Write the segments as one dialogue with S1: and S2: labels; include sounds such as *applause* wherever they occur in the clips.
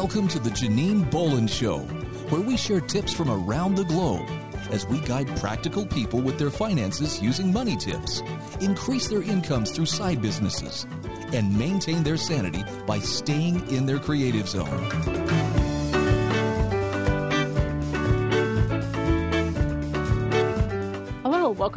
S1: Welcome to the Janine Bolon Show, where we share tips from around the globe as we guide practical people with their finances using money tips, increase their incomes through side businesses, and maintain their sanity by staying in their creative zone.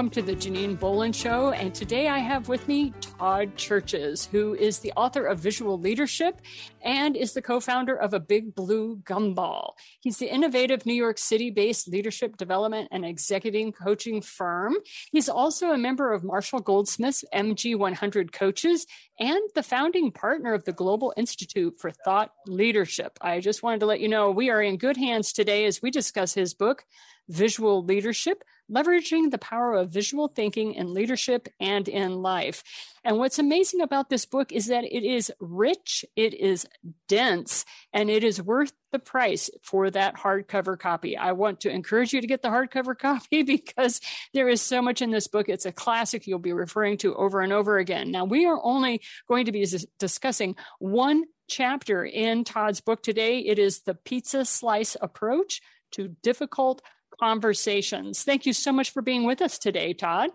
S2: Welcome to the Janine Bolon Show. And today I have with me Todd Cherches, who is the author of VisuaLeadership and is the co founder of a Big Blue Gumball. He's the innovative New York City based leadership development and executive coaching firm. He's also a member of Marshall Goldsmith's MG100 Coaches and the founding partner of the Global Institute for Thought Leadership. I just wanted to let you know we are in good hands today as we discuss his book, VisuaLeadership leveraging the power of visual thinking in leadership and in life. And what's amazing about this book is that it is rich, it is dense, and it is worth the price for that hardcover copy. I want to encourage you to get the hardcover *laughs* copy because there is so much in this book. It's a classic you'll be referring to over and over again. Now, we are only going to be discussing one chapter in Todd's book today. It is the pizza slice approach to difficult conversations. Thank you so much for being with us today, Todd.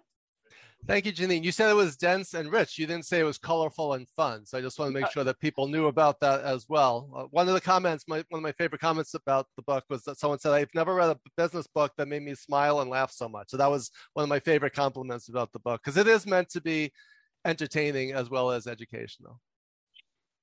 S3: Thank you, Janine. You said it was dense and rich. You didn't say it was colorful and fun. So I just want to make uh, sure that people knew about that as well. Uh, one of the comments, my, one of my favorite comments about the book was that someone said, I've never read a business book that made me smile and laugh so much. So that was one of my favorite compliments about the book because it is meant to be entertaining as well as educational.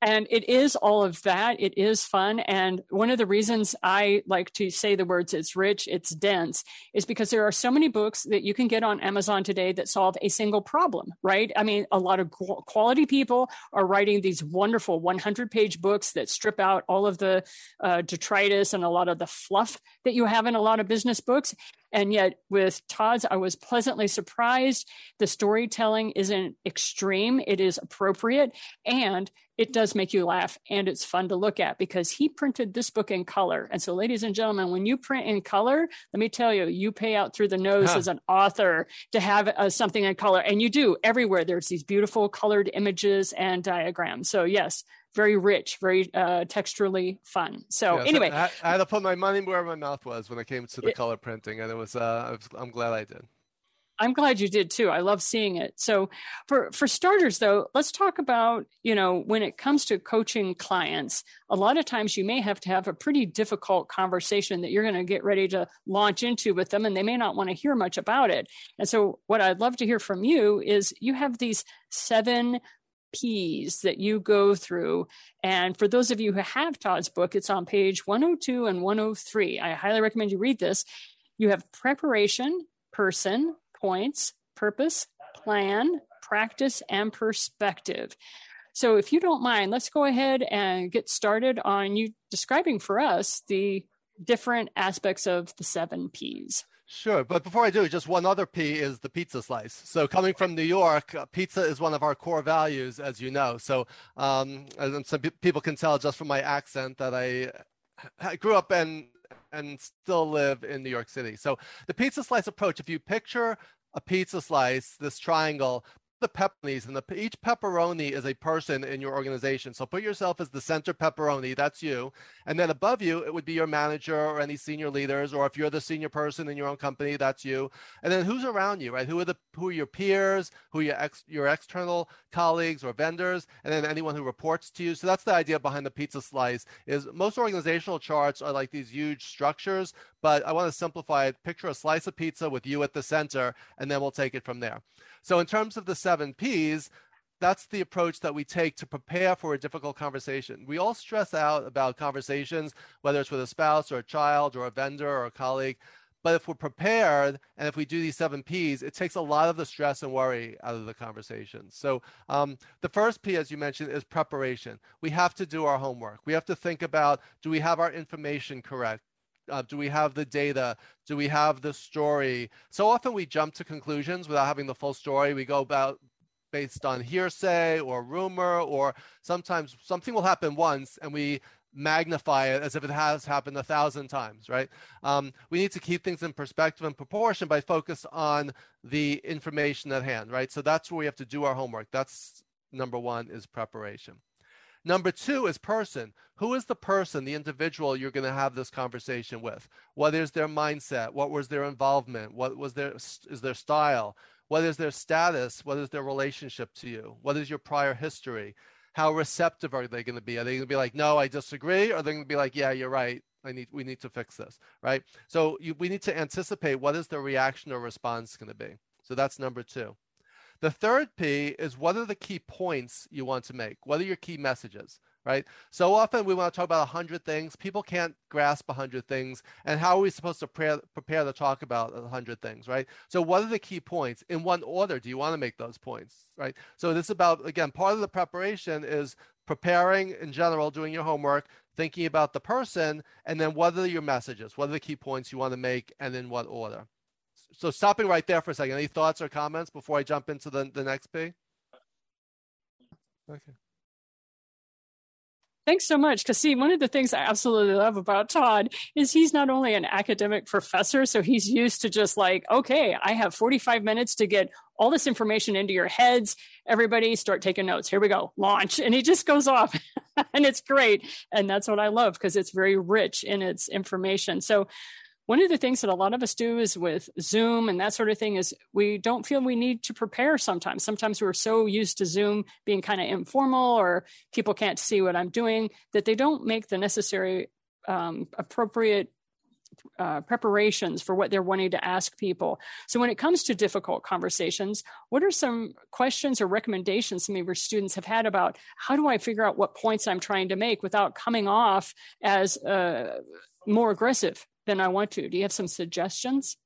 S2: And it is all of that. It is fun. And one of the reasons I like to say the words it's rich, it's dense, is because there are so many books that you can get on Amazon today that solve a single problem, right? I mean, a lot of quality people are writing these wonderful 100 page books that strip out all of the uh, detritus and a lot of the fluff that you have in a lot of business books. And yet, with Todd's, I was pleasantly surprised. The storytelling isn't extreme, it is appropriate. And it does make you laugh and it's fun to look at because he printed this book in color. And so, ladies and gentlemen, when you print in color, let me tell you, you pay out through the nose huh. as an author to have uh, something in color. And you do everywhere. There's these beautiful colored images and diagrams. So, yes, very rich, very uh, texturally fun. So yes, anyway,
S3: I, I, had to put my money where my mouth was when it came to the it, color printing, and it was, uh, was, I'm glad I did.
S2: I'm glad you did too. I love seeing it. So for for starters though, let's talk about, you know, when it comes to coaching clients, a lot of times you may have to have a pretty difficult conversation that you're going to get ready to launch into with them and they may not want to hear much about it. And so what I'd love to hear from you is you have these seven P's that you go through. And for those of you who have Todd's book, it's on page 102 and 103. I highly recommend you read this. You have preparation, person, points, purpose, plan, practice, and perspective. So, if you don't mind, let's go ahead and get started on you describing for us the different aspects of the seven P's.
S3: Sure, but before I do, just one other P is the pizza slice. So coming from New York, uh, pizza is one of our core values, as you know. So um, and some people can tell just from my accent that I, I grew up and and still live in New York City. So the pizza slice approach, if you picture a pizza slice, this triangle, the pepperonis, and the, each pepperoni is a person in your organization. So put yourself as the center pepperoni, that's you. And then above you, it would be your manager or any senior leaders, or if you're the senior person in your own company, that's you. And then who's around you, right? Who are the who are your peers, who are your ex, your external colleagues or vendors, and then anyone who reports to you. So that's the idea behind the pizza slice. Is most organizational charts are like these huge structures, but I want to simplify it. Picture a slice of pizza with you at the center, and then we'll take it from there. So, in terms of the seven P's, that's the approach that we take to prepare for a difficult conversation. We all stress out about conversations, whether it's with a spouse or a child or a vendor or a colleague. But if we're prepared and if we do these seven P's, it takes a lot of the stress and worry out of the conversation. So um, the first P, as you mentioned, is preparation. We have to do our homework. We have to think about do we have our information correct? Uh, do we have the data? Do we have the story? So often we jump to conclusions without having the full story. We go about based on hearsay or rumor, or sometimes something will happen once and we magnify it as if it has happened a thousand times, right? Um, we need to keep things in perspective and proportion by focus on the information at hand, right? So that's where we have to do our homework. That's number one is preparation. Number two is person. Who is the person, the individual you're going to have this conversation with? What is their mindset? What was their involvement? What was their is their style? What is their status? What is their relationship to you? What is your prior history? How receptive are they going to be? Are they going to be like, "No, I disagree," or are they going to be like, "Yeah, you're right. I need we need to fix this," right? So you, we need to anticipate what is the reaction or response going to be. So that's number two. The third P is what are the key points you want to make? What are your key messages? Right. So often we want to talk about a hundred things. People can't grasp a hundred things. And how are we supposed to prepare, prepare to talk about a hundred things? Right. So what are the key points? In what order do you want to make those points? Right. So this is about again, part of the preparation is preparing in general, doing your homework, thinking about the person, and then what are your messages? What are the key points you want to make, and in what order? So stopping right there for a second. Any thoughts or comments before I jump into the, the next P?
S2: Okay. Thanks so much. Because, see, one of the things I absolutely love about Todd is he's not only an academic professor, so he's used to just like, okay, I have 45 minutes to get all this information into your heads. Everybody start taking notes. Here we go, launch. And he just goes off, *laughs* and it's great. And that's what I love because it's very rich in its information. So, one of the things that a lot of us do is with Zoom and that sort of thing is we don't feel we need to prepare sometimes. Sometimes we're so used to Zoom being kind of informal or people can't see what I'm doing that they don't make the necessary um, appropriate uh, preparations for what they're wanting to ask people. So, when it comes to difficult conversations, what are some questions or recommendations some of your students have had about how do I figure out what points I'm trying to make without coming off as uh, more aggressive than I want to. Do you have some suggestions?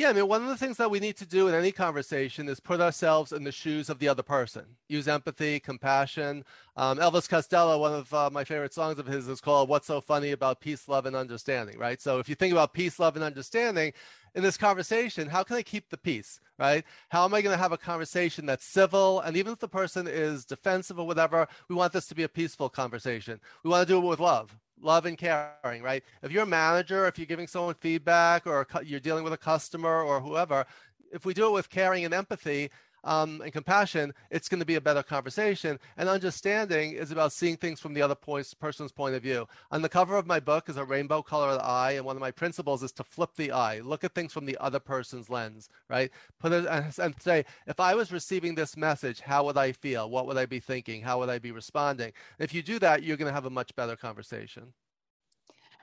S3: Yeah, I mean, one of the things that we need to do in any conversation is put ourselves in the shoes of the other person. Use empathy, compassion. Um, Elvis Costello, one of uh, my favorite songs of his, is called "What's So Funny About Peace, Love, and Understanding." Right. So if you think about peace, love, and understanding in this conversation, how can I keep the peace? Right. How am I going to have a conversation that's civil? And even if the person is defensive or whatever, we want this to be a peaceful conversation. We want to do it with love love and caring, right? If you're a manager, if you're giving someone feedback or you're dealing with a customer or whoever, if we do it with caring and empathy um, and compassion, it's going to be a better conversation. And understanding is about seeing things from the other person's point of view. On the cover of my book is a rainbow colored eye, and one of my principles is to flip the eye, look at things from the other person's lens, right? Put it and say, if I was receiving this message, how would I feel? What would I be thinking? How would I be responding? If you do that, you're going to have a much better conversation.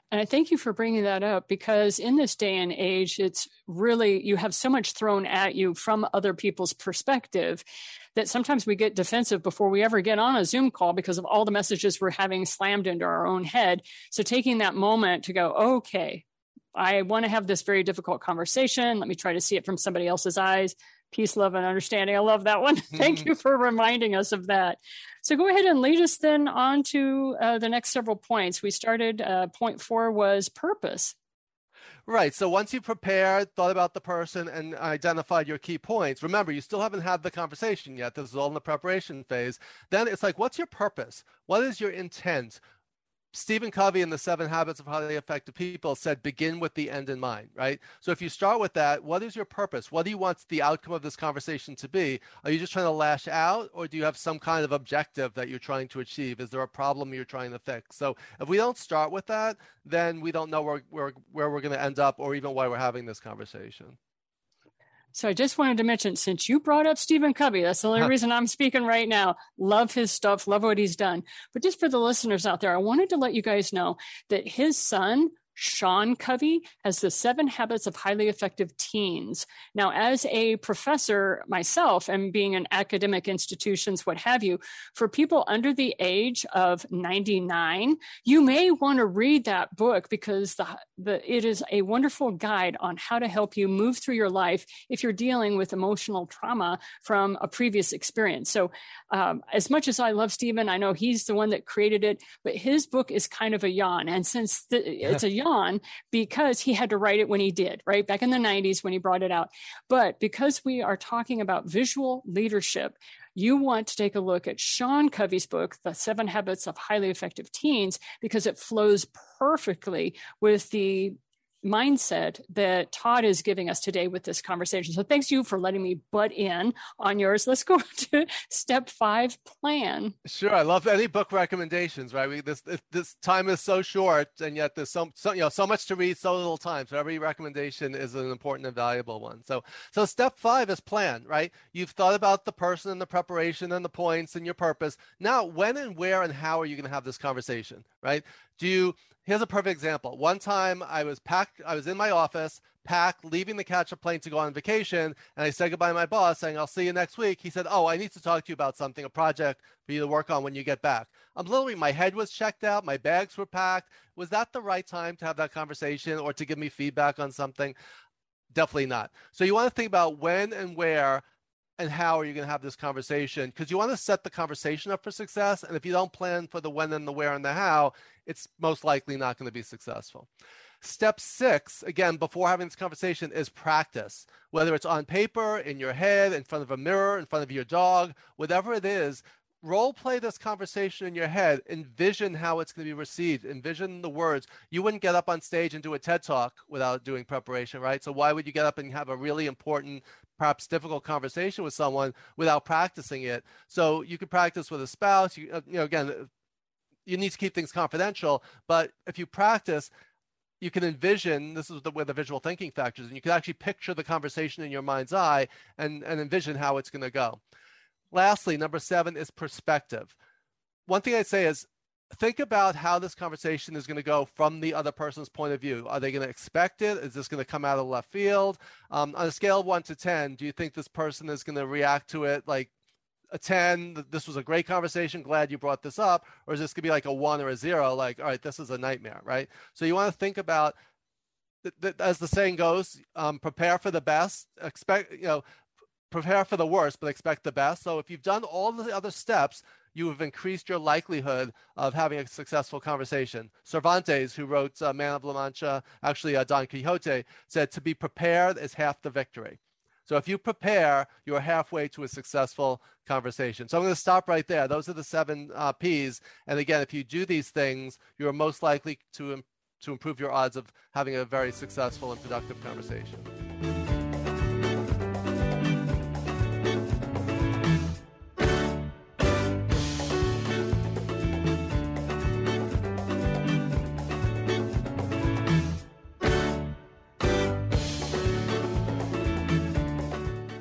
S2: And I thank you for bringing that up because in this day and age, it's really, you have so much thrown at you from other people's perspective that sometimes we get defensive before we ever get on a Zoom call because of all the messages we're having slammed into our own head. So taking that moment to go, okay, I want to have this very difficult conversation. Let me try to see it from somebody else's eyes peace, love, and understanding. I love that one. *laughs* Thank you for reminding us of that. So go ahead and lead us then on to uh, the next several points. We started, uh, point four was purpose.
S3: Right. So once you prepared, thought about the person, and identified your key points, remember, you still haven't had the conversation yet. This is all in the preparation phase. Then it's like, what's your purpose? What is your intent? Stephen Covey in the Seven Habits of Highly Effective People said, begin with the end in mind, right? So if you start with that, what is your purpose? What do you want the outcome of this conversation to be? Are you just trying to lash out, or do you have some kind of objective that you're trying to achieve? Is there a problem you're trying to fix? So if we don't start with that, then we don't know where, where, where we're going to end up or even why we're having this conversation.
S2: So I just wanted to mention, since you brought up Stephen Covey, that's the only huh. reason I'm speaking right now. Love his stuff, love what he's done. But just for the listeners out there, I wanted to let you guys know that his son Sean Covey has the seven habits of highly effective teens. Now, as a professor myself and being in academic institutions, what have you, for people under the age of 99, you may want to read that book because the, the, it is a wonderful guide on how to help you move through your life if you're dealing with emotional trauma from a previous experience. So, um, as much as I love Stephen, I know he's the one that created it, but his book is kind of a yawn. And since the, it's a yawn, *laughs* on because he had to write it when he did, right? Back in the 90s when he brought it out. But because we are talking about visual leadership, you want to take a look at Sean Covey's book, The Seven Habits of Highly Effective Teens, because it flows perfectly with the mindset that Todd is giving us today with this conversation. So thanks you for letting me butt in on yours. Let's go *laughs* to step five plan.
S3: Sure. I love any book recommendations, right? We, this, this time is so short and yet there's so, so, you know, so much to read, so little time. So every recommendation is an important and valuable one. So, so step five is plan, right? You've thought about the person and the preparation and the points and your purpose. Now, when and where and how are you going to have this conversation, right? Do here's a perfect example. One time I was packed, I was in my office, packed, leaving the catch a plane to go on vacation, and I said goodbye to my boss, saying, I'll see you next week. He said, Oh, I need to talk to you about something, a project for you to work on when you get back. I'm literally, my head was checked out, my bags were packed. Was that the right time to have that conversation or to give me feedback on something? Definitely not. So you want to think about when and where and how are you going to have this conversation? Because you want to set the conversation up for success and if you don't plan for the when and the where and the how it's most likely not going to be successful. Step six again before having this conversation is practice. Whether it's on paper in your head in front of a mirror in front of your dog whatever it is role play this conversation in your head. Envision how it's going to be received. Envision the words. You wouldn't get up on stage and do a ted talk without doing preparation right? So why would you get up and have a really important perhaps difficult conversation with someone without practicing it. So you could practice with a spouse. You, uh, you know, again, you need to keep things confidential, but if you practice, you can envision this is the, where the visual thinking factors, and you can actually picture the conversation in your mind's eye and, and envision how it's going to go. Lastly, number seven is perspective. One thing I'd say is think about how this conversation is going to go from the other person's point of view. Are they going to expect it? Is this going to come out of left field? Um, on a scale of one to 10, do you think this person is going to react to it like a 10? This was a great conversation. Glad you brought this up. Or is this going to be like a one or a zero? Like, all right, this is a nightmare, right? So you want to think about, as the saying goes, um, prepare for the best, expect, you know, prepare for the worst, but expect the best. So if you've done all the other steps, you have increased your likelihood of having a successful conversation. Cervantes, who wrote uh, Man of La Mancha, actually uh, Don Quixote, said to be prepared is half the victory. So if you prepare, you're halfway to a successful conversation. So I'm going to stop right there. Those are the seven uh, P's. And again, if you do these things, you are most likely to, to improve your odds of having a very successful and productive conversation.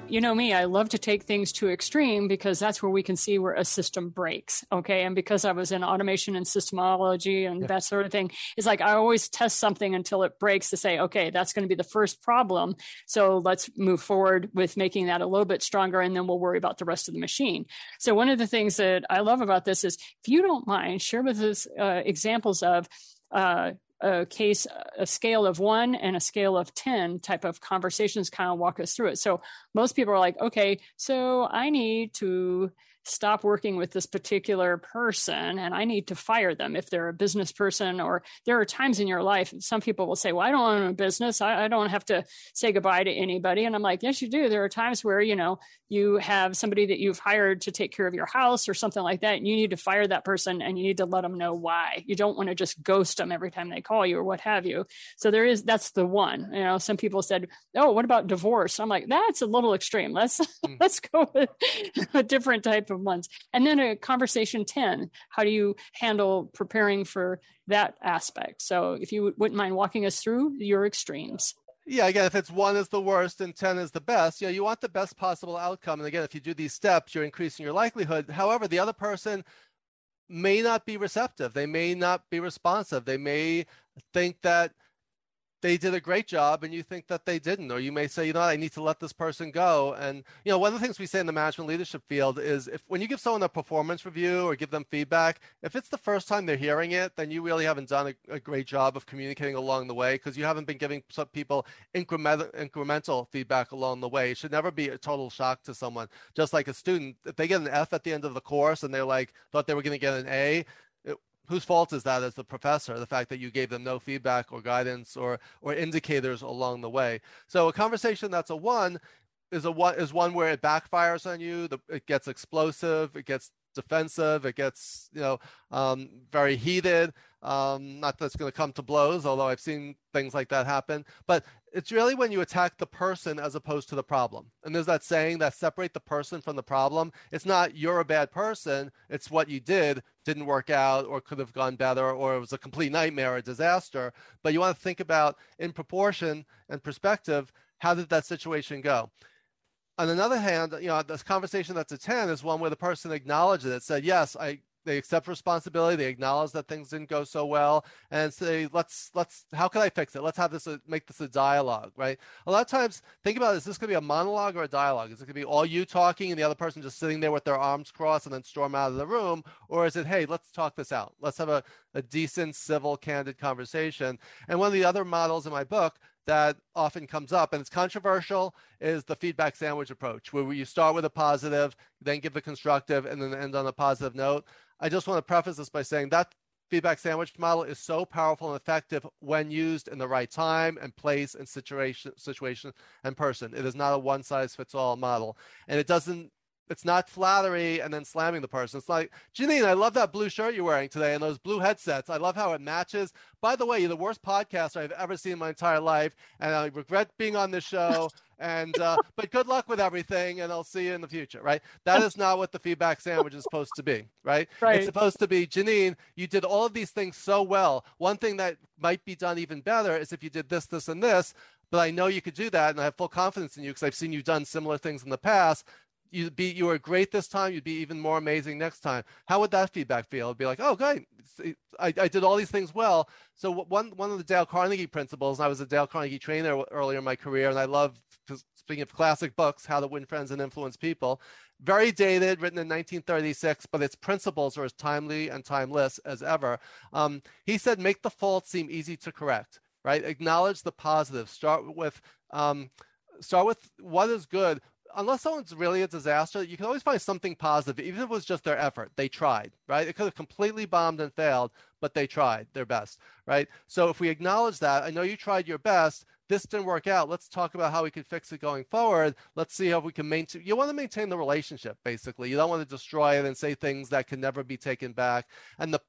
S2: You know me, I love to take things to extreme because that's where we can see where a system breaks. Okay. And because I was in automation and systemology and yeah. that sort of thing, it's like I always test something until it breaks to say, okay, that's going to be the first problem. So let's move forward with making that a little bit stronger and then we'll worry about the rest of the machine. So one of the things that I love about this is if you don't mind, share with us uh, examples of uh, a case, a scale of one and a scale of 10 type of conversations kind of walk us through it. So most people are like, okay, so I need to stop working with this particular person and I need to fire them if they're a business person. Or there are times in your life, some people will say, Well, I don't own a business. I, I, don't have to say goodbye to anybody. And I'm like, Yes, you do. There are times where, you know, you have somebody that you've hired to take care of your house or something like that. And you need to fire that person and you need to let them know why. You don't want to just ghost them every time they call you or what have you. So there is, that's the one. You know, some people said, Oh, what about divorce? I'm like, That's a little extreme. Let's, mm. *laughs* let's go with *laughs* a different type of of ones. And then a conversation 10, how do you handle preparing for that aspect? So if you wouldn't mind walking us through your extremes.
S3: Yeah, again, if it's one is the worst and 10 is the best, you know, you want the best possible outcome. And again, if you do these steps, you're increasing your likelihood. However, the other person may not be receptive. They may not be responsive. They may think that they did a great job and you think that they didn't or you may say you know i need to let this person go. And you know one of the things we say in the management leadership field is if when you give someone a performance review or give them feedback if it's the first time they're hearing it then you really haven't done a, a great job of communicating along the way because you haven't been giving some people incremental incremental feedback along the way. It should never be a total shock to someone. Just like a student if they get an f at the end of the course and they're like thought they were going to get an a whose fault is that? As the professor the fact that you gave them no feedback or guidance or or indicators along the way. So a conversation that's a one is a one is one where it backfires on you the, it gets explosive it gets defensive. It gets, you know, um, very heated. Um, not that it's going to come to blows, although I've seen things like that happen. But it's really when you attack the person as opposed to the problem. And there's that saying that separate the person from the problem. It's not you're a bad person. It's what you did didn't work out or could have gone better or it was a complete nightmare or disaster. But you want to think about in proportion and perspective, how did that situation go? On another hand, you know, this conversation that's a 10 is one where the person acknowledged it, said, yes, I, they accept responsibility, they acknowledge that things didn't go so well, and say, let's, let's, how can I fix it? Let's have this, a, make this a dialogue, right? A lot of times, think about, it, is this to be a monologue or a dialogue? Is it going to be all you talking and the other person just sitting there with their arms crossed and then storm out of the room? Or is it, hey, let's talk this out. Let's have a, a decent, civil, candid conversation. And one of the other models in my book that often comes up and it's controversial is the feedback sandwich approach where you start with a positive then give the constructive and then end on a positive note. I just want to preface this by saying that feedback sandwich model is so powerful and effective when used in the right time and place and situation situation and person. It is not a one size fits all model and it doesn't it's not flattery and then slamming the person. It's like, Janine, I love that blue shirt you're wearing today and those blue headsets. I love how it matches. By the way, you're the worst podcaster I've ever seen in my entire life, and I regret being on this show. *laughs* and uh, but good luck with everything, and I'll see you in the future. Right? That is not what the feedback sandwich is supposed to be. Right?
S2: Right.
S3: It's supposed to be, Janine, you did all of these things so well. One thing that might be done even better is if you did this, this, and this but I know you could do that, and I have full confidence in you because I've seen you done similar things in the past you'd be you were great this time you'd be even more amazing next time. How would that feedback feel? It'd be like oh great. I, I did all these things well. So one one of the dale carnegie principles i was a dale carnegie trainer earlier in my career and i love speaking of classic books how to win friends and influence people. Very dated written in 1936 but its principles are as timely and timeless as ever. Um, he said make the fault seem easy to correct right? Acknowledge the positive. Start with um, start with what is good unless someone's really a disaster, you can always find something positive, even if it was just their effort. They tried, right? It could have completely bombed and failed, but they tried their best, right? So if we acknowledge that, I know you tried your best. This didn't work out. Let's talk about how we can fix it going forward. Let's see how we can maintain. You want to maintain the relationship, basically. You don't want to destroy it and say things that can never be taken back. And the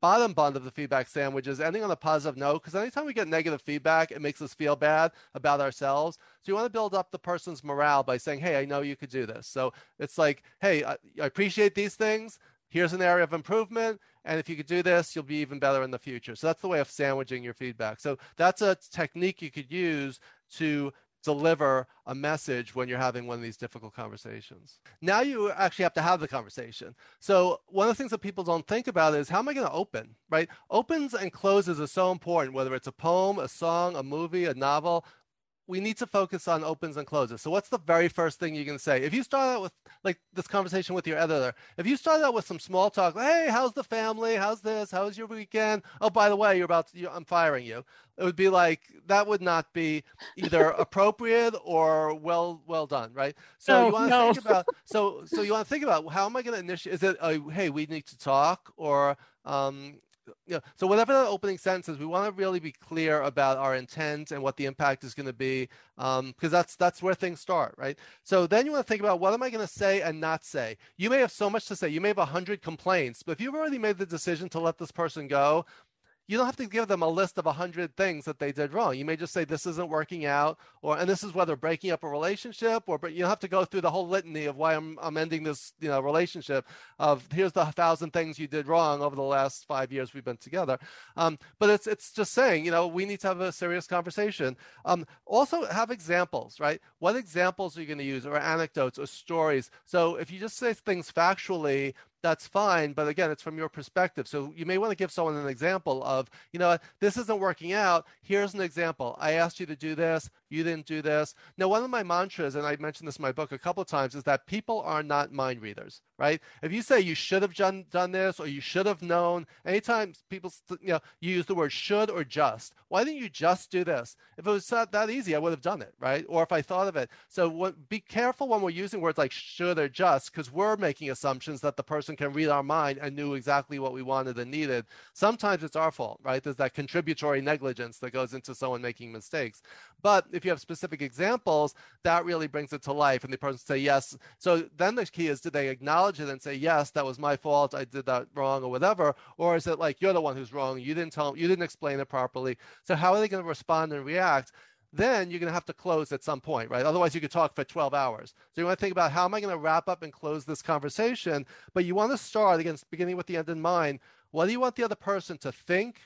S3: bottom bund of the feedback sandwich is ending on a positive note because anytime we get negative feedback, it makes us feel bad about ourselves. So you want to build up the person's morale by saying, Hey, I know you could do this. So it's like, Hey, I, I appreciate these things. Here's an area of improvement. And if you could do this, you'll be even better in the future. So that's the way of sandwiching your feedback. So that's a technique you could use to deliver a message when you're having one of these difficult conversations. Now you actually have to have the conversation. So one of the things that people don't think about is how am I going to open, right? Opens and closes are so important, whether it's a poem, a song, a movie, a novel we need to focus on opens and closes. So what's the very first thing you can say? If you start out with like this conversation with your editor, if you start out with some small talk, hey, how's the family? How's this? How's your weekend? Oh, by the way, you're about to, I'm firing you. It would be like that would not be either *laughs* appropriate or well well done, right? So
S2: no,
S3: you want to
S2: no.
S3: think about *laughs* so so you want to think about how am I going to initiate? Is it a, hey, we need to talk or um, so whatever the opening sentence is, we want to really be clear about our intent and what the impact is going to be, because um, that's that's where things start, right? So then you want to think about what am I going to say and not say. You may have so much to say. You may have hundred complaints, but if you've already made the decision to let this person go, you don't have to give them a list of 100 things that they did wrong. You may just say this isn't working out or and this is whether breaking up a relationship or but you don't have to go through the whole litany of why I'm I'm ending this, you know, relationship of here's the thousand things you did wrong over the last 5 years we've been together. Um, but it's it's just saying, you know, we need to have a serious conversation. Um, also have examples, right? What examples are you going to use or anecdotes or stories? So if you just say things factually that's fine. But again, it's from your perspective. So you may want to give someone an example of, you know, this isn't working out. Here's an example. I asked you to do this. You didn't do this. Now, one of my mantras, and I mentioned this in my book a couple of times, is that people are not mind readers, right? If you say you should have done, done this or you should have known, anytime people, you know, you use the word should or just, why didn't you just do this? If it was not that easy, I would have done it, right? Or if I thought of it. So what, be careful when we're using words like should or just, because we're making assumptions that the person can read our mind and knew exactly what we wanted and needed. Sometimes it's our fault, right? There's that contributory negligence that goes into someone making mistakes. But if you have specific examples, that really brings it to life. And the person say yes. So then the key is, do they acknowledge it and say, yes, that was my fault. I did that wrong or whatever. Or is it like, you're the one who's wrong. You didn't tell, you didn't explain it properly. So how are they going to respond and react? then you're going to have to close at some point, right? Otherwise, you could talk for 12 hours. So you want to think about how am I going to wrap up and close this conversation? But you want to start, again, beginning with the end in mind. What do you want the other person to think,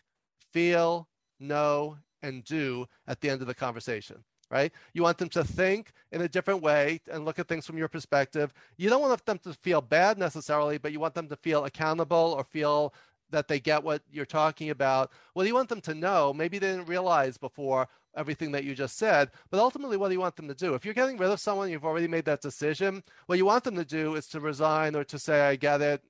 S3: feel, know, and do at the end of the conversation? Right? You want them to think in a different way and look at things from your perspective. You don't want them to feel bad necessarily, but you want them to feel accountable or feel that they get what you're talking about. Well, you want them to know, maybe they didn't realize before everything that you just said, but ultimately, what do you want them to do? If you're getting rid of someone, you've already made that decision. What you want them to do is to resign or to say, I get it,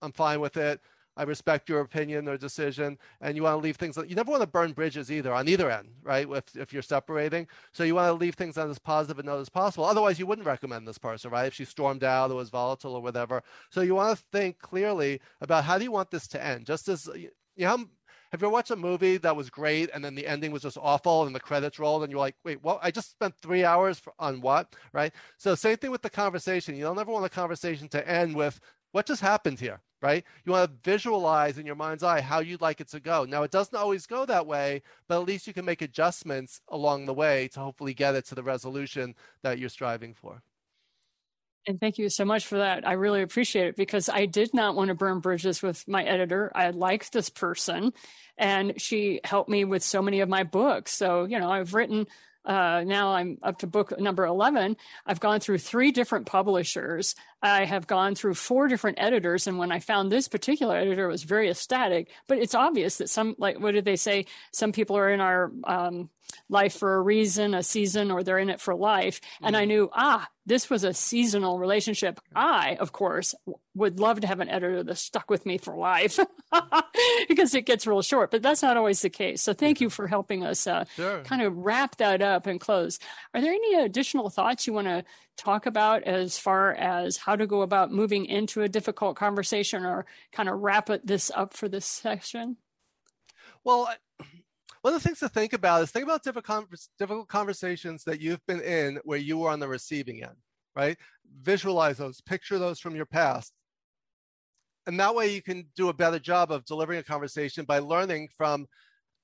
S3: I'm fine with it. I respect your opinion or decision, and you want to leave things. You never want to burn bridges either on either end, right? If if you're separating, so you want to leave things on as positive and note as possible. Otherwise, you wouldn't recommend this person, right? If she stormed out or was volatile or whatever. So you want to think clearly about how do you want this to end. Just as you know, have you ever watched a movie that was great and then the ending was just awful and the credits rolled and you're like, wait, what? I just spent three hours for, on what, right? So same thing with the conversation. You don't ever want a conversation to end with what just happened here, right? You want to visualize in your mind's eye how you'd like it to go. Now, it doesn't always go that way, but at least you can make adjustments along the way to hopefully get it to the resolution that you're striving for.
S2: And thank you so much for that. I really appreciate it because I did not want to burn bridges with my editor. I liked this person and she helped me with so many of my books. So, you know, I've written uh, now I'm up to book number 11. I've gone through three different publishers. I have gone through four different editors. And when I found this particular editor was very ecstatic, but it's obvious that some, like, what did they say? Some people are in our um, life for a reason, a season, or they're in it for life. Mm-hmm. And I mm-hmm. knew, ah, this was a seasonal relationship. I, of course, would love to have an editor that stuck with me for life *laughs* because it gets real short, but that's not always the case. So thank you for helping us uh, sure. kind of wrap that up and close. Are there any additional thoughts you want to talk about as far as how to go about moving into a difficult conversation or kind of wrap it, this up for this session?
S3: Well, one of the things to think about is think about difficult, difficult conversations that you've been in where you were on the receiving end, right? Visualize those, picture those from your past. And that way you can do a better job of delivering a conversation by learning from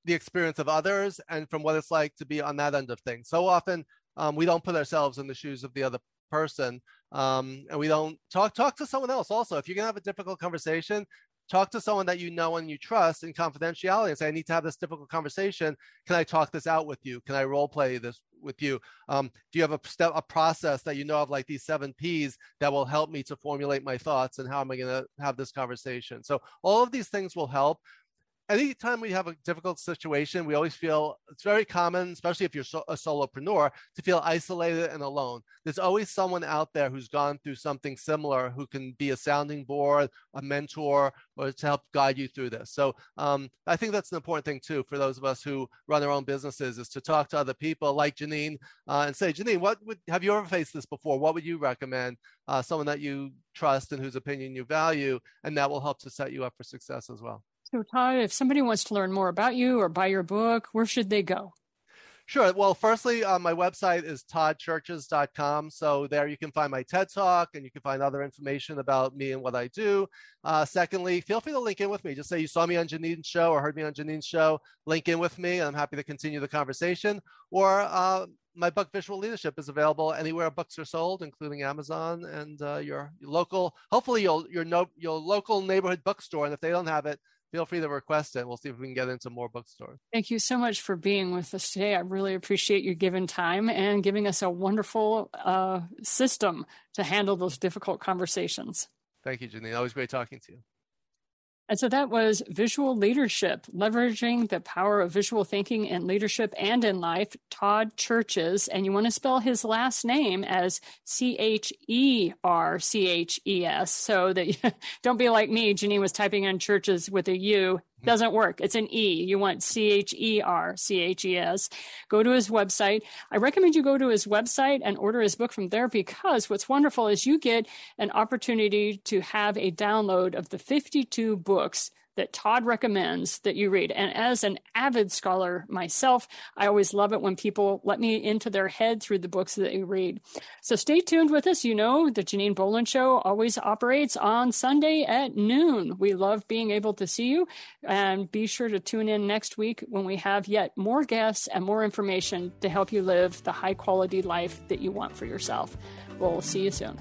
S3: the experience of others and from what it's like to be on that end of things. So often um, we don't put ourselves in the shoes of the other person um, and we don't talk talk to someone else also if you're going to have a difficult conversation talk to someone that you know and you trust in confidentiality and say, I need to have this difficult conversation. Can I talk this out with you? Can I role play this with you? Um, do you have a step, a process that you know of like these seven P's that will help me to formulate my thoughts and how am I going to have this conversation? So all of these things will help anytime we have a difficult situation, we always feel it's very common, especially if you're so, a solopreneur, to feel isolated and alone. There's always someone out there who's gone through something similar who can be a sounding board, a mentor, or to help guide you through this. So um, I think that's an important thing too for those of us who run our own businesses is to talk to other people like Janine uh, and say, Janine, what would have you ever faced this before? What would you recommend? Uh, someone that you trust and whose opinion you value, and that will help to set you up for success as well.
S2: So, Todd, if somebody wants to learn more about you or buy your book, where should they go?
S3: Sure. Well, firstly, uh, my website is toddcherches.com. So there you can find my TED Talk and you can find other information about me and what I do. Uh, secondly, feel free to link in with me. Just say you saw me on Janine's show or heard me on Janine's show. Link in with me. And I'm happy to continue the conversation. Or uh, my book, VisuaLeadership, is available anywhere books are sold, including Amazon and uh, your, your, local, hopefully your, your, no, your local neighborhood bookstore. And if they don't have it, feel free to request it. We'll see if we can get into more bookstores.
S2: Thank you so much for being with us today. I really appreciate you giving time and giving us a wonderful uh, system to handle those difficult conversations.
S3: Thank you, Janine. Always great talking to you.
S2: And so that was visual leadership, leveraging the power of visual thinking in leadership and in life, Todd Cherches. And you want to spell his last name as C H E R C H E S so that you, *laughs* don't be like me. Janine was typing in churches with a U doesn't work. It's an E. You want C H E R C H E S. Go to his website. I recommend you go to his website and order his book from there because what's wonderful is you get an opportunity to have a download of the 52 books that Todd recommends that you read. And as an avid scholar myself, I always love it when people let me into their head through the books that you read. So stay tuned with us. You know, the Janine Bolon Show always operates on Sunday at noon. We love being able to see you. And be sure to tune in next week when we have yet more guests and more information to help you live the high quality life that you want for yourself. We'll see you soon.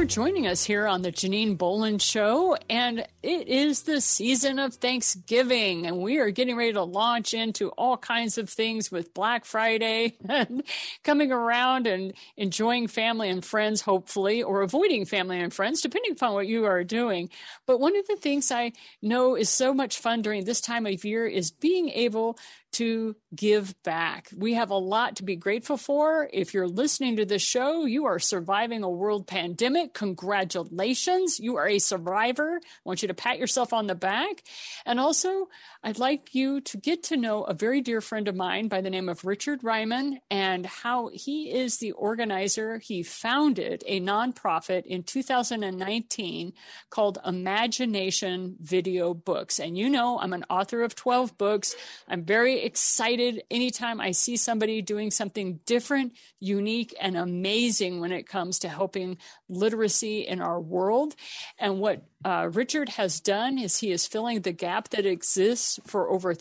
S2: For joining us here on the Janine Bolon Show. And it is the season of Thanksgiving, and we are getting ready to launch into all kinds of things with Black Friday *laughs* and coming around and enjoying family and friends, hopefully, or avoiding family and friends, depending upon what you are doing. But one of the things I know is so much fun during this time of year is being able to give back. We have a lot to be grateful for. If you're listening to this show, you are surviving a world pandemic. Congratulations. You are a survivor. I want you to pat yourself on the back. And also, I'd like you to get to know a very dear friend of mine by the name of Richard Ryman and how he is the organizer. He founded a nonprofit in 2019 called Imagination Video Books. And you know, I'm an author of 12 books. I'm very excited anytime I see somebody doing something different, unique, and amazing when it comes to helping literacy in our world. And what uh, Richard has done is he is filling the gap that exists for over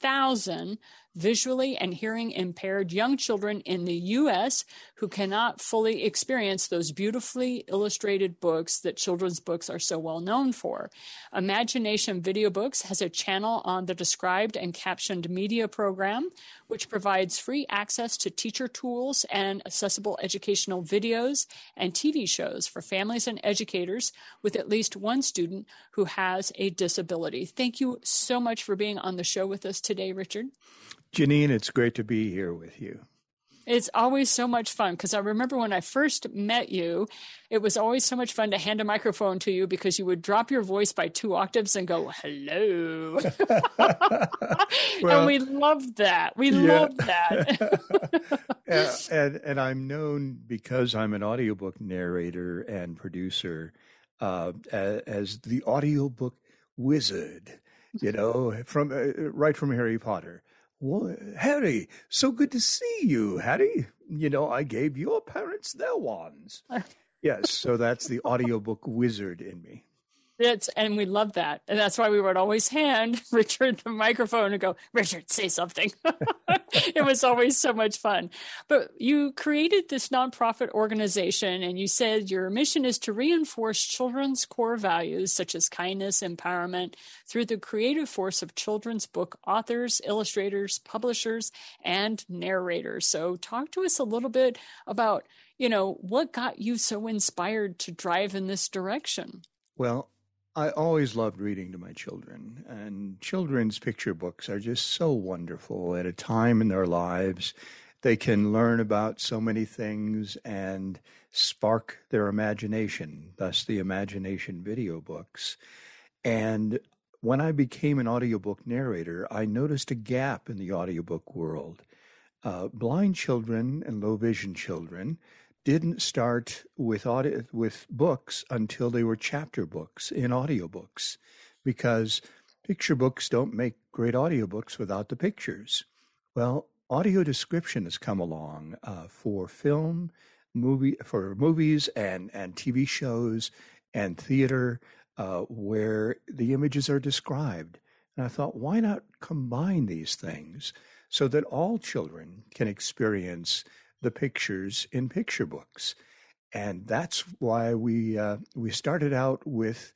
S2: 350,000 visually and hearing impaired young children in the U.S. who cannot fully experience those beautifully illustrated books that children's books are so well known for. Imagination Video Books has a channel on the described and captioned media program, which provides free access to teacher tools and accessible educational videos and TV shows for families and educators with at least one student who has a disability. Thank you so much for being on the show with us today, Richard.
S4: Janine, it's great to be here with you.
S2: It's always so much fun because I remember when I first met you, it was always so much fun to hand a microphone to you because you would drop your voice by two octaves and go, hello. *laughs* well, and we loved that. We yeah. loved that. *laughs* *laughs*
S4: yeah, and, and I'm known because I'm an audiobook narrator and producer uh, as the audiobook wizard, you know, from uh, right from Harry Potter. Well, Harry, so good to see you, Harry. You know, I gave your parents their wands. *laughs* yes, so that's the audiobook wizard in me.
S2: It's, and we love that. And that's why we would always hand *laughs* Richard the microphone and go, Richard, say something. *laughs* it was always so much fun. But you created this nonprofit organization and you said your mission is to reinforce children's core values such as kindness, empowerment through the creative force of children's book authors, illustrators, publishers, and narrators. So talk to us a little bit about, you know, what got you so inspired to drive in this direction?
S4: Well, I always loved reading to my children, and children's picture books are just so wonderful at a time in their lives. They can learn about so many things and spark their imagination, thus, the imagination video books. And when I became an audiobook narrator, I noticed a gap in the audiobook world. Uh, blind children and low vision children didn't start with audio, with books until they were chapter books in audiobooks because picture books don't make great audiobooks without the pictures. Well, audio description has come along uh, for film, movie for movies and and TV shows and theater uh, where the images are described. And I thought, why not combine these things so that all children can experience the pictures in picture books. And that's why we uh, we started out with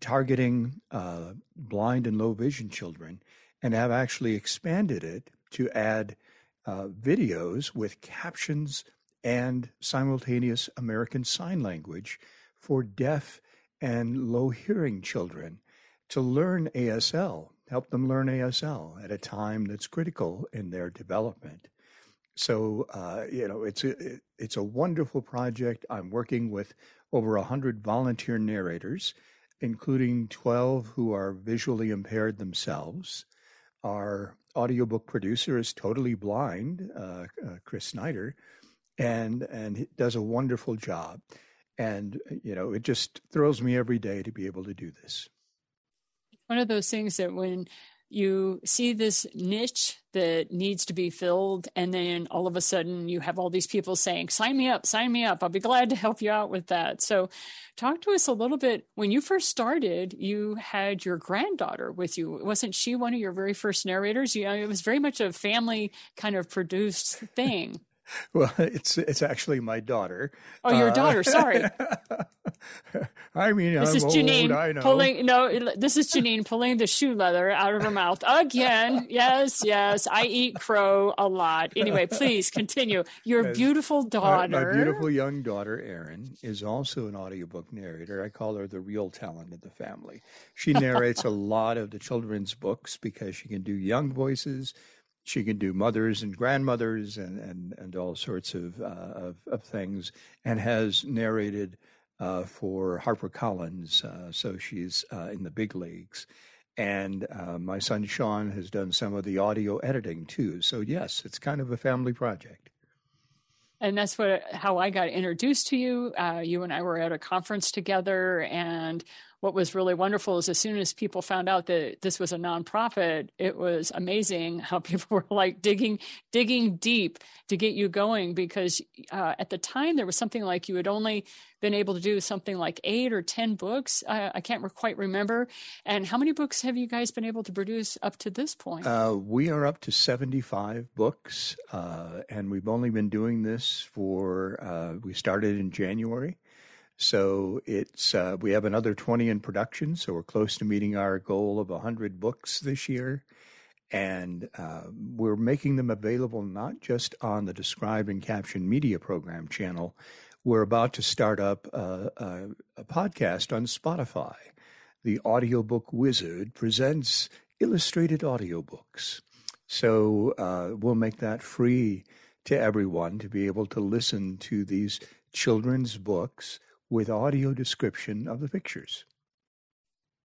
S4: targeting uh, blind and low vision children, and have actually expanded it to add uh, videos with captions and simultaneous American Sign Language for deaf and low hearing children to learn ASL, help them learn ASL at a time that's critical in their development. So uh, you know, it's a it's a wonderful project. I'm working with over hundred volunteer narrators, including twelve who are visually impaired themselves. Our audiobook producer is totally blind, uh, uh, Chris Snyder, and and he does a wonderful job. And you know, it just thrills me every day to be able to do this.
S2: One of those things that when you see this niche that needs to be filled and then all of a sudden you have all these people saying sign me up sign me up. I'll be glad to help you out with that. So talk to us a little bit. When you first started you had your granddaughter with you. Wasn't she one of your very first narrators? You know, it was very much a family kind of produced thing *laughs* *laughs*
S4: Well, it's it's actually my daughter.
S2: Oh, your uh, daughter. Sorry. *laughs*
S4: I mean,
S2: this
S4: I'm
S2: is Janine
S4: old,
S2: pulling. No, this is Janine pulling the shoe leather out of her mouth again. Yes, yes. I eat crow a lot. Anyway, please continue. Your As beautiful daughter.
S4: My, my beautiful young daughter, Erin, is also an audiobook narrator. I call her the real talent of the family. She *laughs* narrates a lot of the children's books because she can do young voices she can do mothers and grandmothers and and, and all sorts of, uh, of, of things, and has narrated uh, for HarperCollins. Uh, so she's uh, in the big leagues. And uh, my son Sean has done some of the audio editing too. So yes, it's kind of a family project
S2: and that's what how I got introduced to you. Uh, you and I were at a conference together, and what was really wonderful is as soon as people found out that this was a nonprofit, it was amazing *laughs* how people were like digging digging deep to get you going because uh, at the time there was something like you had only been able to do something like eight or ten books. Uh, I can't re- quite remember. And how many books have you guys been able to produce up to this point?
S4: Uh, we are up to seventy-five books, uh, and we've only been doing this for. Uh, we started in January. So it's uh, we have another 20 in production, so we're close to meeting our goal of 100 books this year. And uh, we're making them available not just on the Describe and Caption Media Program channel. We're about to start up a, a, a podcast on Spotify. The Audiobook Wizard presents illustrated audiobooks. So uh, we'll make that free to everyone to be able to listen to these children's books with audio description of the pictures.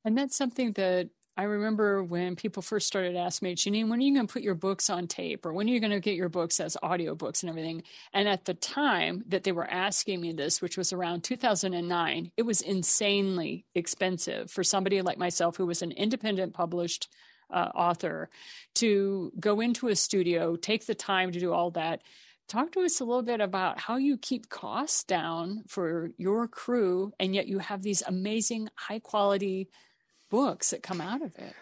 S2: And that's something that I remember when people first started asking me, Janine, when are you going to put your books on tape or when are you going to get your books as audiobooks and everything? And at the time that they were asking me this, which was around 2009, it was insanely expensive for somebody like myself who was an independent published uh, author to go into a studio, take the time to do all that talk to us a little bit about how you keep costs down for your crew and yet you have these amazing high quality books that come out of it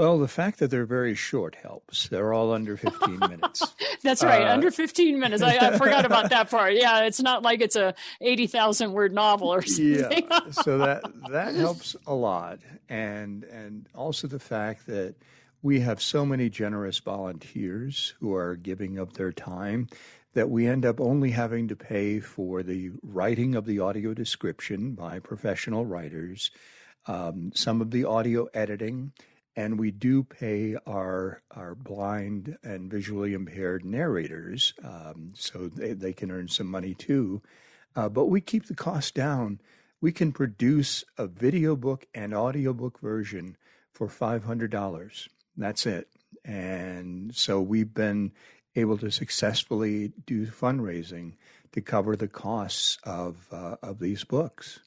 S4: well, the fact that they're very short helps. They're all under 15 minutes. *laughs*
S2: That's right, uh, under 15 minutes. I, I, *laughs* forgot about that part. Yeah, it's not like it's a 80,000 word novel or *laughs* something.
S4: Yeah, so that that helps a lot, and and also the fact that we have so many generous volunteers who are giving up their time that we end up only having to pay for the writing of the audio description by professional writers, um, some of the audio editing, and we do pay our our blind and visually impaired narrators, um, so they, they can earn some money too. Uh, but we keep the cost down. We can produce a video book and audiobook version for five hundred dollars. That's it. And so we've been able to successfully do fundraising to cover the costs of uh, of these books.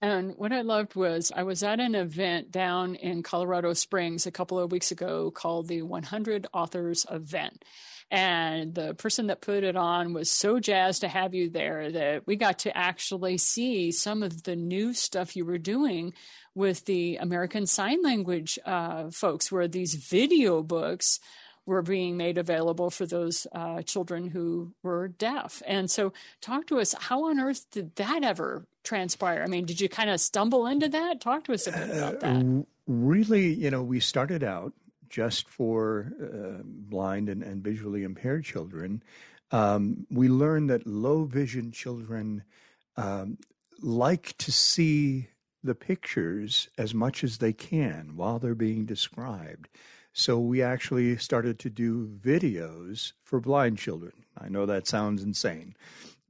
S2: And what I loved was I was at an event down in Colorado Springs a couple of weeks ago called the 100 Authors Event. And the person that put it on was so jazzed to have you there that we got to actually see some of the new stuff you were doing with the American Sign Language uh, folks, where these video books were being made available for those uh, children who were deaf. And so, talk to us. How on earth did that ever transpire? I mean, did you kind of stumble into that? Talk to us a bit about that. Uh,
S4: really, you know, we started out just for uh, blind and, and, visually impaired children. Um, we learned that low vision children um, like to see the pictures as much as they can while they're being described. So we actually started to do videos for blind children. I know that sounds insane,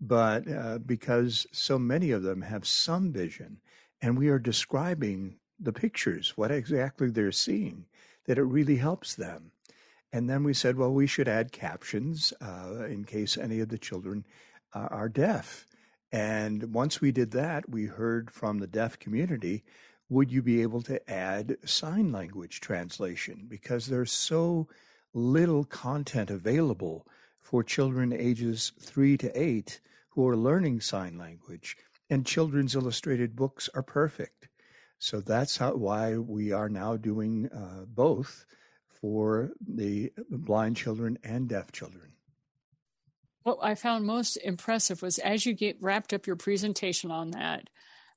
S4: but uh, because so many of them have some vision, and we are describing the pictures, what exactly they're seeing, that it really helps them. And then we said, well, we should add captions uh, in case any of the children uh, are deaf. And once we did that, we heard from the deaf community would you be able to add sign language translation? Because there's so little content available for children ages three to eight who are learning sign language, and children's illustrated books are perfect. So that's how, why we are now doing uh, both for the blind children and deaf children.
S2: What I found most impressive was as you get wrapped up your presentation on that,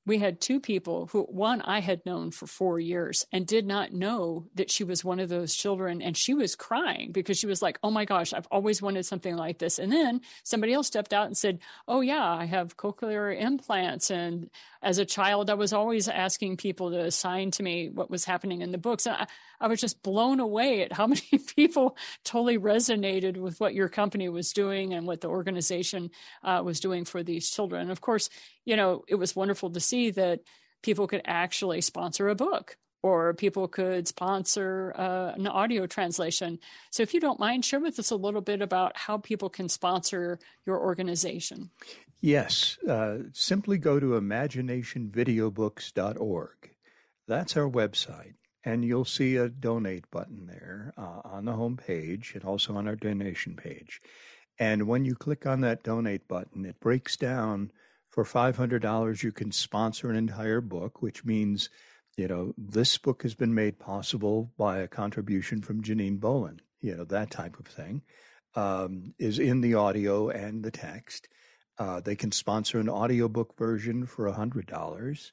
S2: we had two people who one I had known for four years and did not know that she was one of those children. And she was crying because she was like, Oh my gosh, I've always wanted something like this. And then somebody else stepped out and said, Oh yeah, I have cochlear implants. And as a child, I was always asking people to sign to me what was happening in the books. And I, I was just blown away at how *laughs* many people totally resonated with what your company was doing and what the organization uh, was doing for these children. And of course, you know, it was wonderful to see that people could actually sponsor a book or people could sponsor uh, an audio translation. So, if you don't mind, share with us a little bit about how people can sponsor your organization.
S4: Yes, uh, simply go to imaginationvideobooks.org. That's our website. And you'll see a donate button there uh, on the home page and also on our donation page. And when you click on that donate button, it breaks down for $500, you can sponsor an entire book, which means, you know, this book has been made possible by a contribution from Janine Bolon, you know, that type of thing um, is in the audio and the text. Uh, they can sponsor an audiobook version for $100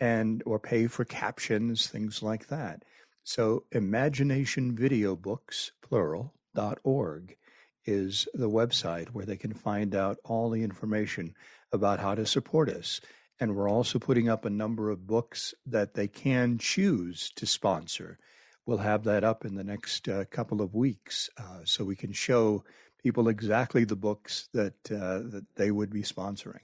S4: and or pay for captions, things like that. So imaginationvideobooks, plural, dot org is the website where they can find out all the information about how to support us. And we're also putting up a number of books that they can choose to sponsor. We'll have that up in the next uh, couple of weeks uh, so we can show people exactly the books that, uh, that they would be sponsoring.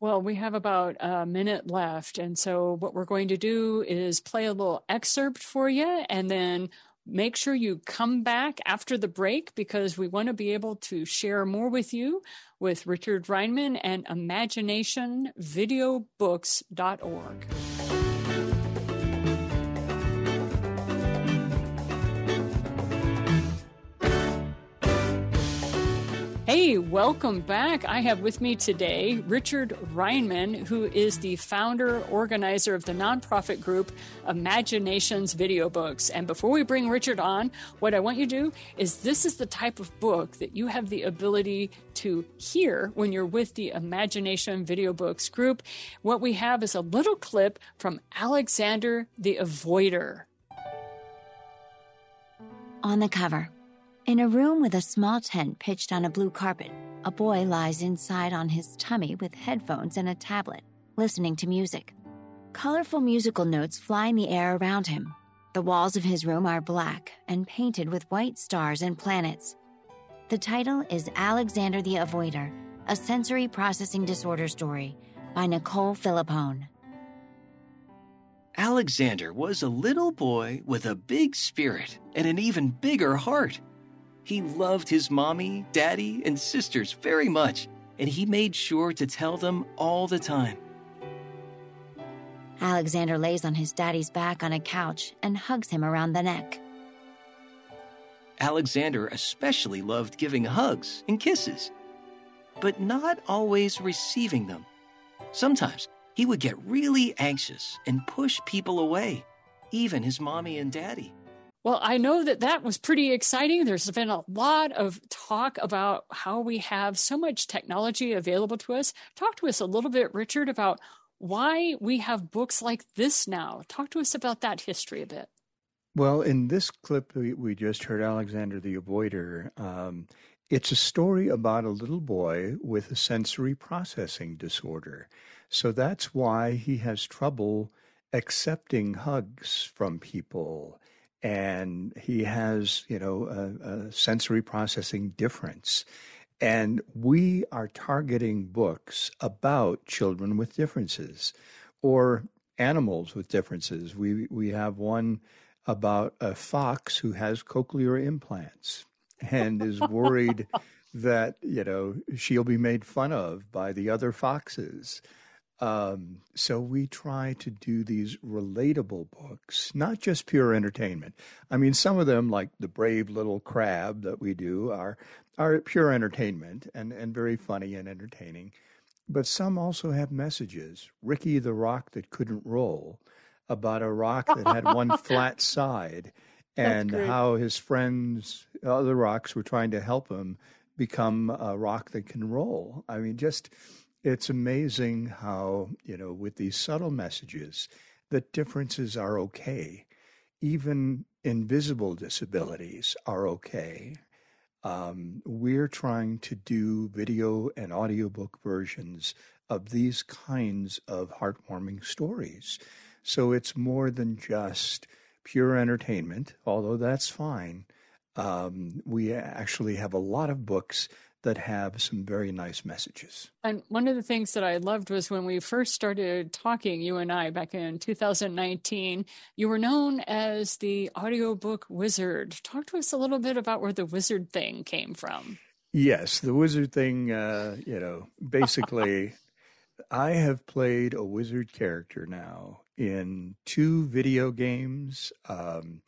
S2: Well, we have about a minute left. And so, what we're going to do is play a little excerpt for you, and then make sure you come back after the break because we want to be able to share more with you with Richard Rieman and imaginationvideobooks.org. Hey, welcome back. I have with me today Richard Rieman, who is the founder, organizer of the nonprofit group Imaginations Video Books. And before we bring Richard on, what I want you to do is this is the type of book that you have the ability to hear when you're with the Imagination Video Books group. What we have is a little clip from Alexander the Avoider.
S5: On the cover, in a room with a small tent pitched on a blue carpet, a boy lies inside on his tummy with headphones and a tablet, listening to music. Colorful musical notes fly in the air around him. The walls of his room are black and painted with white stars and planets. The title is Alexander the Avoider, a sensory processing disorder story by Nicole Philippone.
S6: Alexander was a little boy with a big spirit and an even bigger heart. He loved his mommy, daddy, and sisters very much, and he made sure to tell them all the time.
S5: Alexander lays on his daddy's back on a couch and hugs him around the neck.
S6: Alexander especially loved giving hugs and kisses, but not always receiving them. Sometimes he would get really anxious and push people away, even his mommy and daddy.
S2: Well, I know that that was pretty exciting. There's been a lot of talk about how we have so much technology available to us. Talk to us a little bit, Richard, about why we have books like this now. Talk to us about that history a bit.
S4: Well, in this clip, we, just heard Alexander the Avoider. Um, it's a story about a little boy with a sensory processing disorder. So that's why he has trouble accepting hugs from people and he has, you know, a, a sensory processing difference. And we are targeting books about children with differences or animals with differences. We, we have one about a fox who has cochlear implants and is worried *laughs* that, you know, she'll be made fun of by the other foxes. Um, so we try to do these relatable books, not just pure entertainment. I mean, some of them, like the brave little crab that we do, are are pure entertainment and, and very funny and entertaining. But some also have messages. Ricky the rock that couldn't roll, about a rock that had one *laughs* flat side, and how his friends, other rocks, were trying to help him become a rock that can roll. I mean, just it's amazing how, you know, with these subtle messages, that differences are okay. Even invisible disabilities are okay. Um, we're trying to do video and audiobook versions of these kinds of heartwarming stories. So it's more than just pure entertainment, although that's fine. Um, we actually have a lot of books that have some very nice messages.
S2: And one of the things that I loved was when we first started talking, you and I, back in 2019, you were known as the audiobook wizard. Talk to us a little bit about where the wizard thing came from.
S4: Yes, the wizard thing, uh, you know, basically, *laughs* I have played a wizard character now in two video games, um,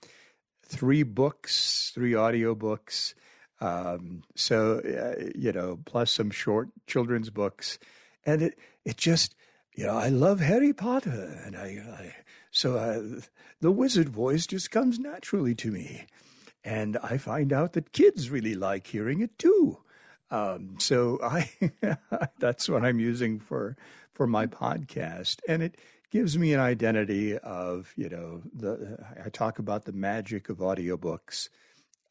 S4: three books, three audiobooks um, so uh, you know, plus some short children's books, and it it just you know I love Harry Potter, and I, I so uh, the wizard voice just comes naturally to me, and I find out that kids really like hearing it too. Um, so I *laughs* that's what I'm using for for my podcast, and it gives me an identity of you know the I talk about the magic of audiobooks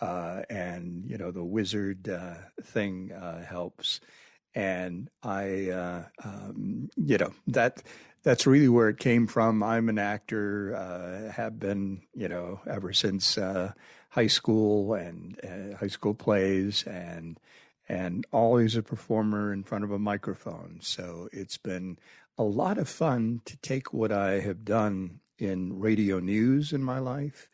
S4: uh, and you know the wizard uh, thing uh, helps. And I, uh, um, you know that that's really where it came from. I'm an actor, uh, have been, you know, ever since uh, high school and high school plays, and and always a performer in front of a microphone. So it's been a lot of fun to take what I have done in radio news in my life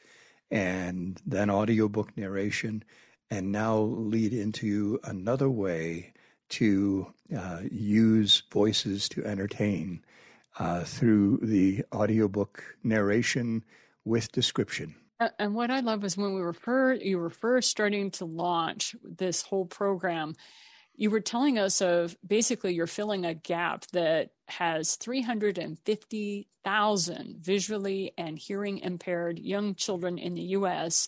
S4: and then audiobook narration, and now lead into another way to uh, use voices to entertain uh, through the audiobook narration with description.
S2: And what I love is when we were you were first starting to launch this whole program, you were telling us of basically you're filling a gap that has 350,000 visually and hearing impaired young children in the US,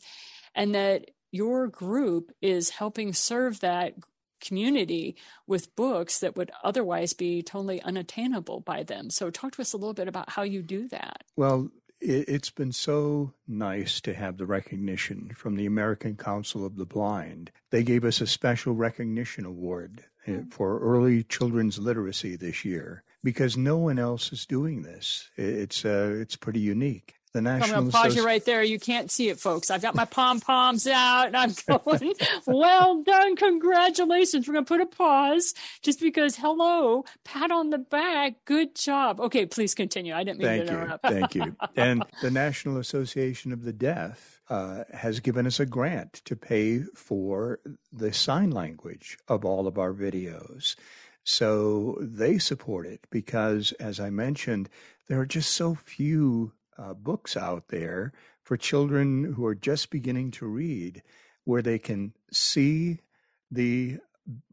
S2: and that your group is helping serve that community with books that would otherwise be totally unattainable by them. So, talk to us a little bit about how you do that.
S4: Well, it's been so nice to have the recognition from the American Council of the Blind. They gave us a special recognition award eh, hmm. for early children's literacy this year because no one else is doing this. It's uh, it's pretty unique
S2: the national. I'm going to pause you right there. You can't see it, folks. I've got my pom poms out, and I'm going. well done, congratulations. We're going to put a pause just because. Hello, pat on the back. Good job. Okay, please continue. I didn't mean
S4: Thank
S2: to interrupt.
S4: You. Thank you. *laughs* And the National Association of the Deaf uh, has given us a grant to pay for the sign language of all of our videos. So they support it because, as I mentioned, there are just so few uh, books out there for children who are just beginning to read, where they can see the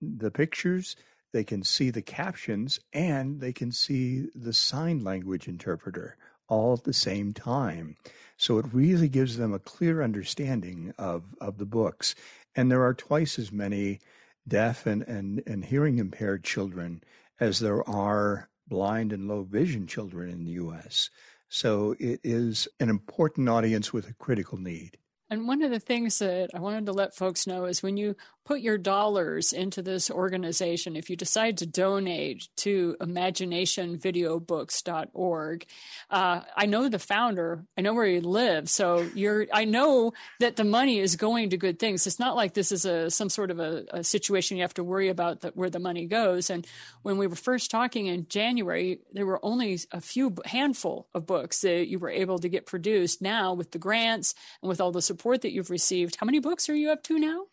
S4: the pictures, they can see the captions, and they can see the sign language interpreter all at the same time. So it really gives them a clear understanding of, of the books. And there are twice as many deaf and, and, and hearing impaired children as there are blind and low vision children in the US. So it is an important audience with a critical need.
S2: And one of the things that I wanted to let folks know is when you put your dollars into this organization, if you decide to donate to imaginationvideobooks.org, uh, I know the founder, I know where he lives. So you're, I know that the money is going to good things. It's not like this is a, some sort of a, a situation you have to worry about where the money goes. And when we were first talking in January, there were only a few handful of books that you were able to get produced. Now with the grants and with all the support that you've received, how many books are you up to now?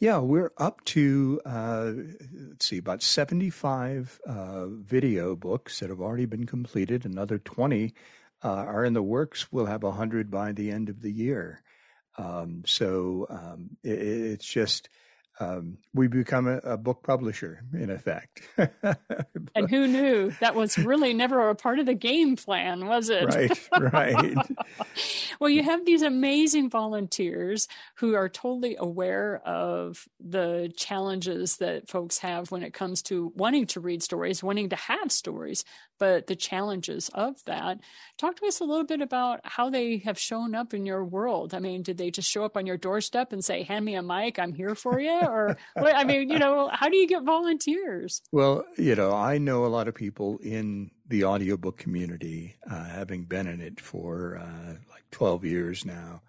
S4: Yeah, we're up to, uh, let's see, about 75 uh, video books that have already been completed. Another 20 uh, are in the works. We'll have 100 by the end of the year. Um, so um, it, it's just um, we become a, a, book publisher in effect. *laughs*
S2: and who knew that was really never a part of the game plan, was it?
S4: Right, right. *laughs*
S2: well, you have these amazing volunteers who are totally aware of the challenges that folks have when it comes to wanting to read stories, wanting to have stories, but the challenges of that. Talk to us a little bit about how they have shown up in your world. I mean, did they just show up on your doorstep and say, "Hand me a mic, I'm here for you," or I mean, you know, how do you get volunteers?
S4: Well, you know, I know a lot of people in the audiobook community, uh, having been in it for uh, like 12 years now.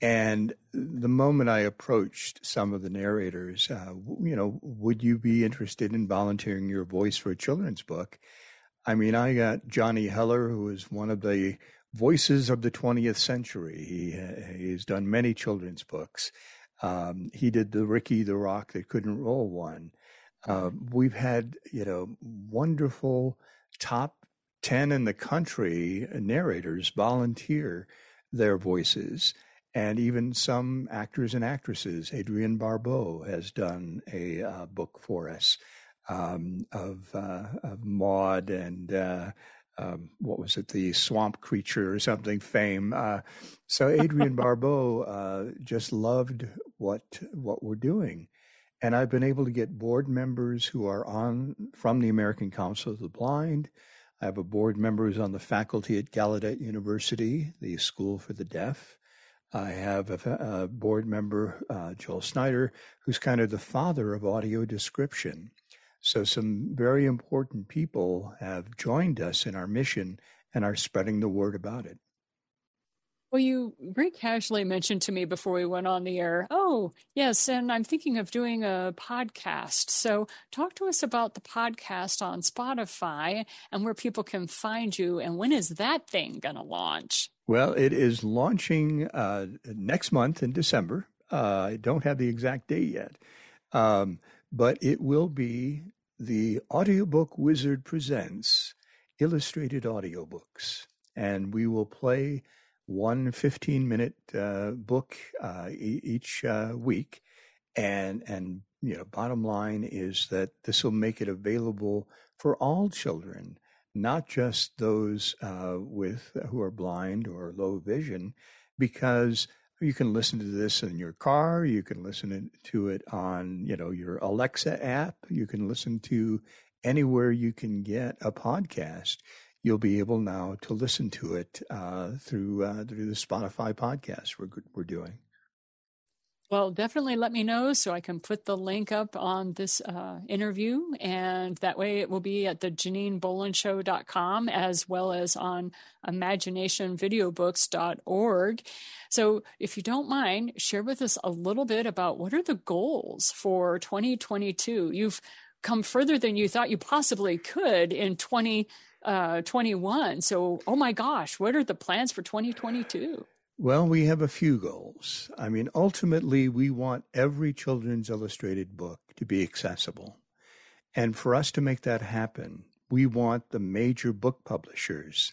S4: And the moment I approached some of the narrators, uh, you know, would you be interested in volunteering your voice for a children's book? I mean, I got Johnny Heller, who is one of the voices of the 20th century. He, he's done many children's books. Um, he did the Ricky the Rock that couldn't roll one. Uh, we've had, you know, wonderful top 10 in the country narrators volunteer their voices. And even some actors and actresses. Adrienne Barbeau has done a uh, book for us um, of, uh, of Maude and uh, um, what was it, the swamp creature or something fame. Uh, so Adrienne *laughs* Barbeau uh, just loved what what we're doing, and I've been able to get board members who are on from the American Council of the Blind. I have a board member who's on the faculty at Gallaudet University, the School for the Deaf. I have a, a board member, uh, Joel Snyder, who's kind of the father of audio description. So, some very important people have joined us in our mission and are spreading the word about it.
S2: Well, you very casually mentioned to me before we went on the air, oh, yes, and I'm thinking of doing a podcast. So, talk to us about the podcast on Spotify and where people can find you, and when is that thing going to launch?
S4: Well, it is launching uh, next month in December. Uh, I don't have the exact date yet, um, but it will be the Audiobook Wizard presents illustrated audiobooks, and we will play one 15 minute uh, book uh, e- each uh, week. And, and, you know, bottom line is that this will make it available for all children, not just those uh, with who are blind or low vision, because you can listen to this in your car. You can listen to it on, you know, your Alexa app. You can listen to anywhere you can get a podcast. You'll be able now to listen to it uh, through uh, through the Spotify podcast we're we're doing.
S2: Well, definitely let me know so I can put the link up on this uh, interview. And that way it will be at the JanineBolonshow.com as well as on imaginationvideobooks.org. So if you don't mind, share with us a little bit about what are the goals for 2022? You've come further than you thought you possibly could in 2021. Uh, so, oh my gosh, what are the plans for 2022?
S4: Well, we have a few goals. I mean, ultimately, we want every children's illustrated book to be accessible. And for us to make that happen, we want the major book publishers,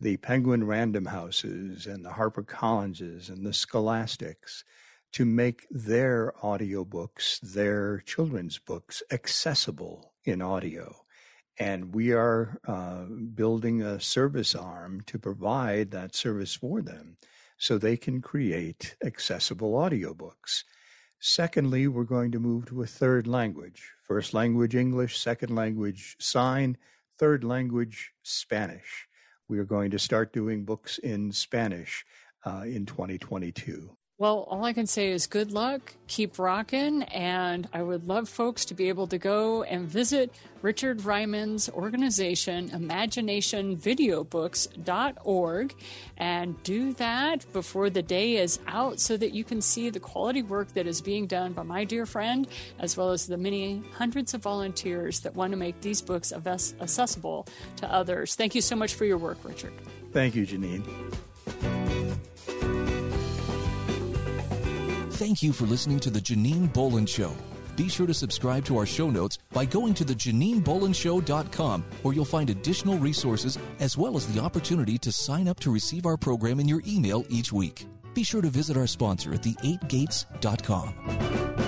S4: the Penguin Random Houses and the HarperCollinses and the Scholastics, to make their audiobooks, their children's books, accessible in audio. And we are uh, building a service arm to provide that service for them so they can create accessible audiobooks. Secondly, we're going to move to a third language. First language English, second language sign, third language Spanish. We are going to start doing books in Spanish uh, in 2022.
S2: Well, all I can say is good luck, keep rocking, and I would love folks to be able to go and visit Richard Rieman's organization, imaginationvideobooks.org, and do that before the day is out so that you can see the quality work that is being done by my dear friend, as well as the many hundreds of volunteers that want to make these books accessible to others. Thank you so much for your work, Richard.
S4: Thank you, Janine.
S1: Thank you for listening to The Janine Bolon Show. Be sure to subscribe to our show notes by going to theJanineBolonshow.com, where you'll find additional resources as well as the opportunity to sign up to receive our program in your email each week. Be sure to visit our sponsor at the8gates.com.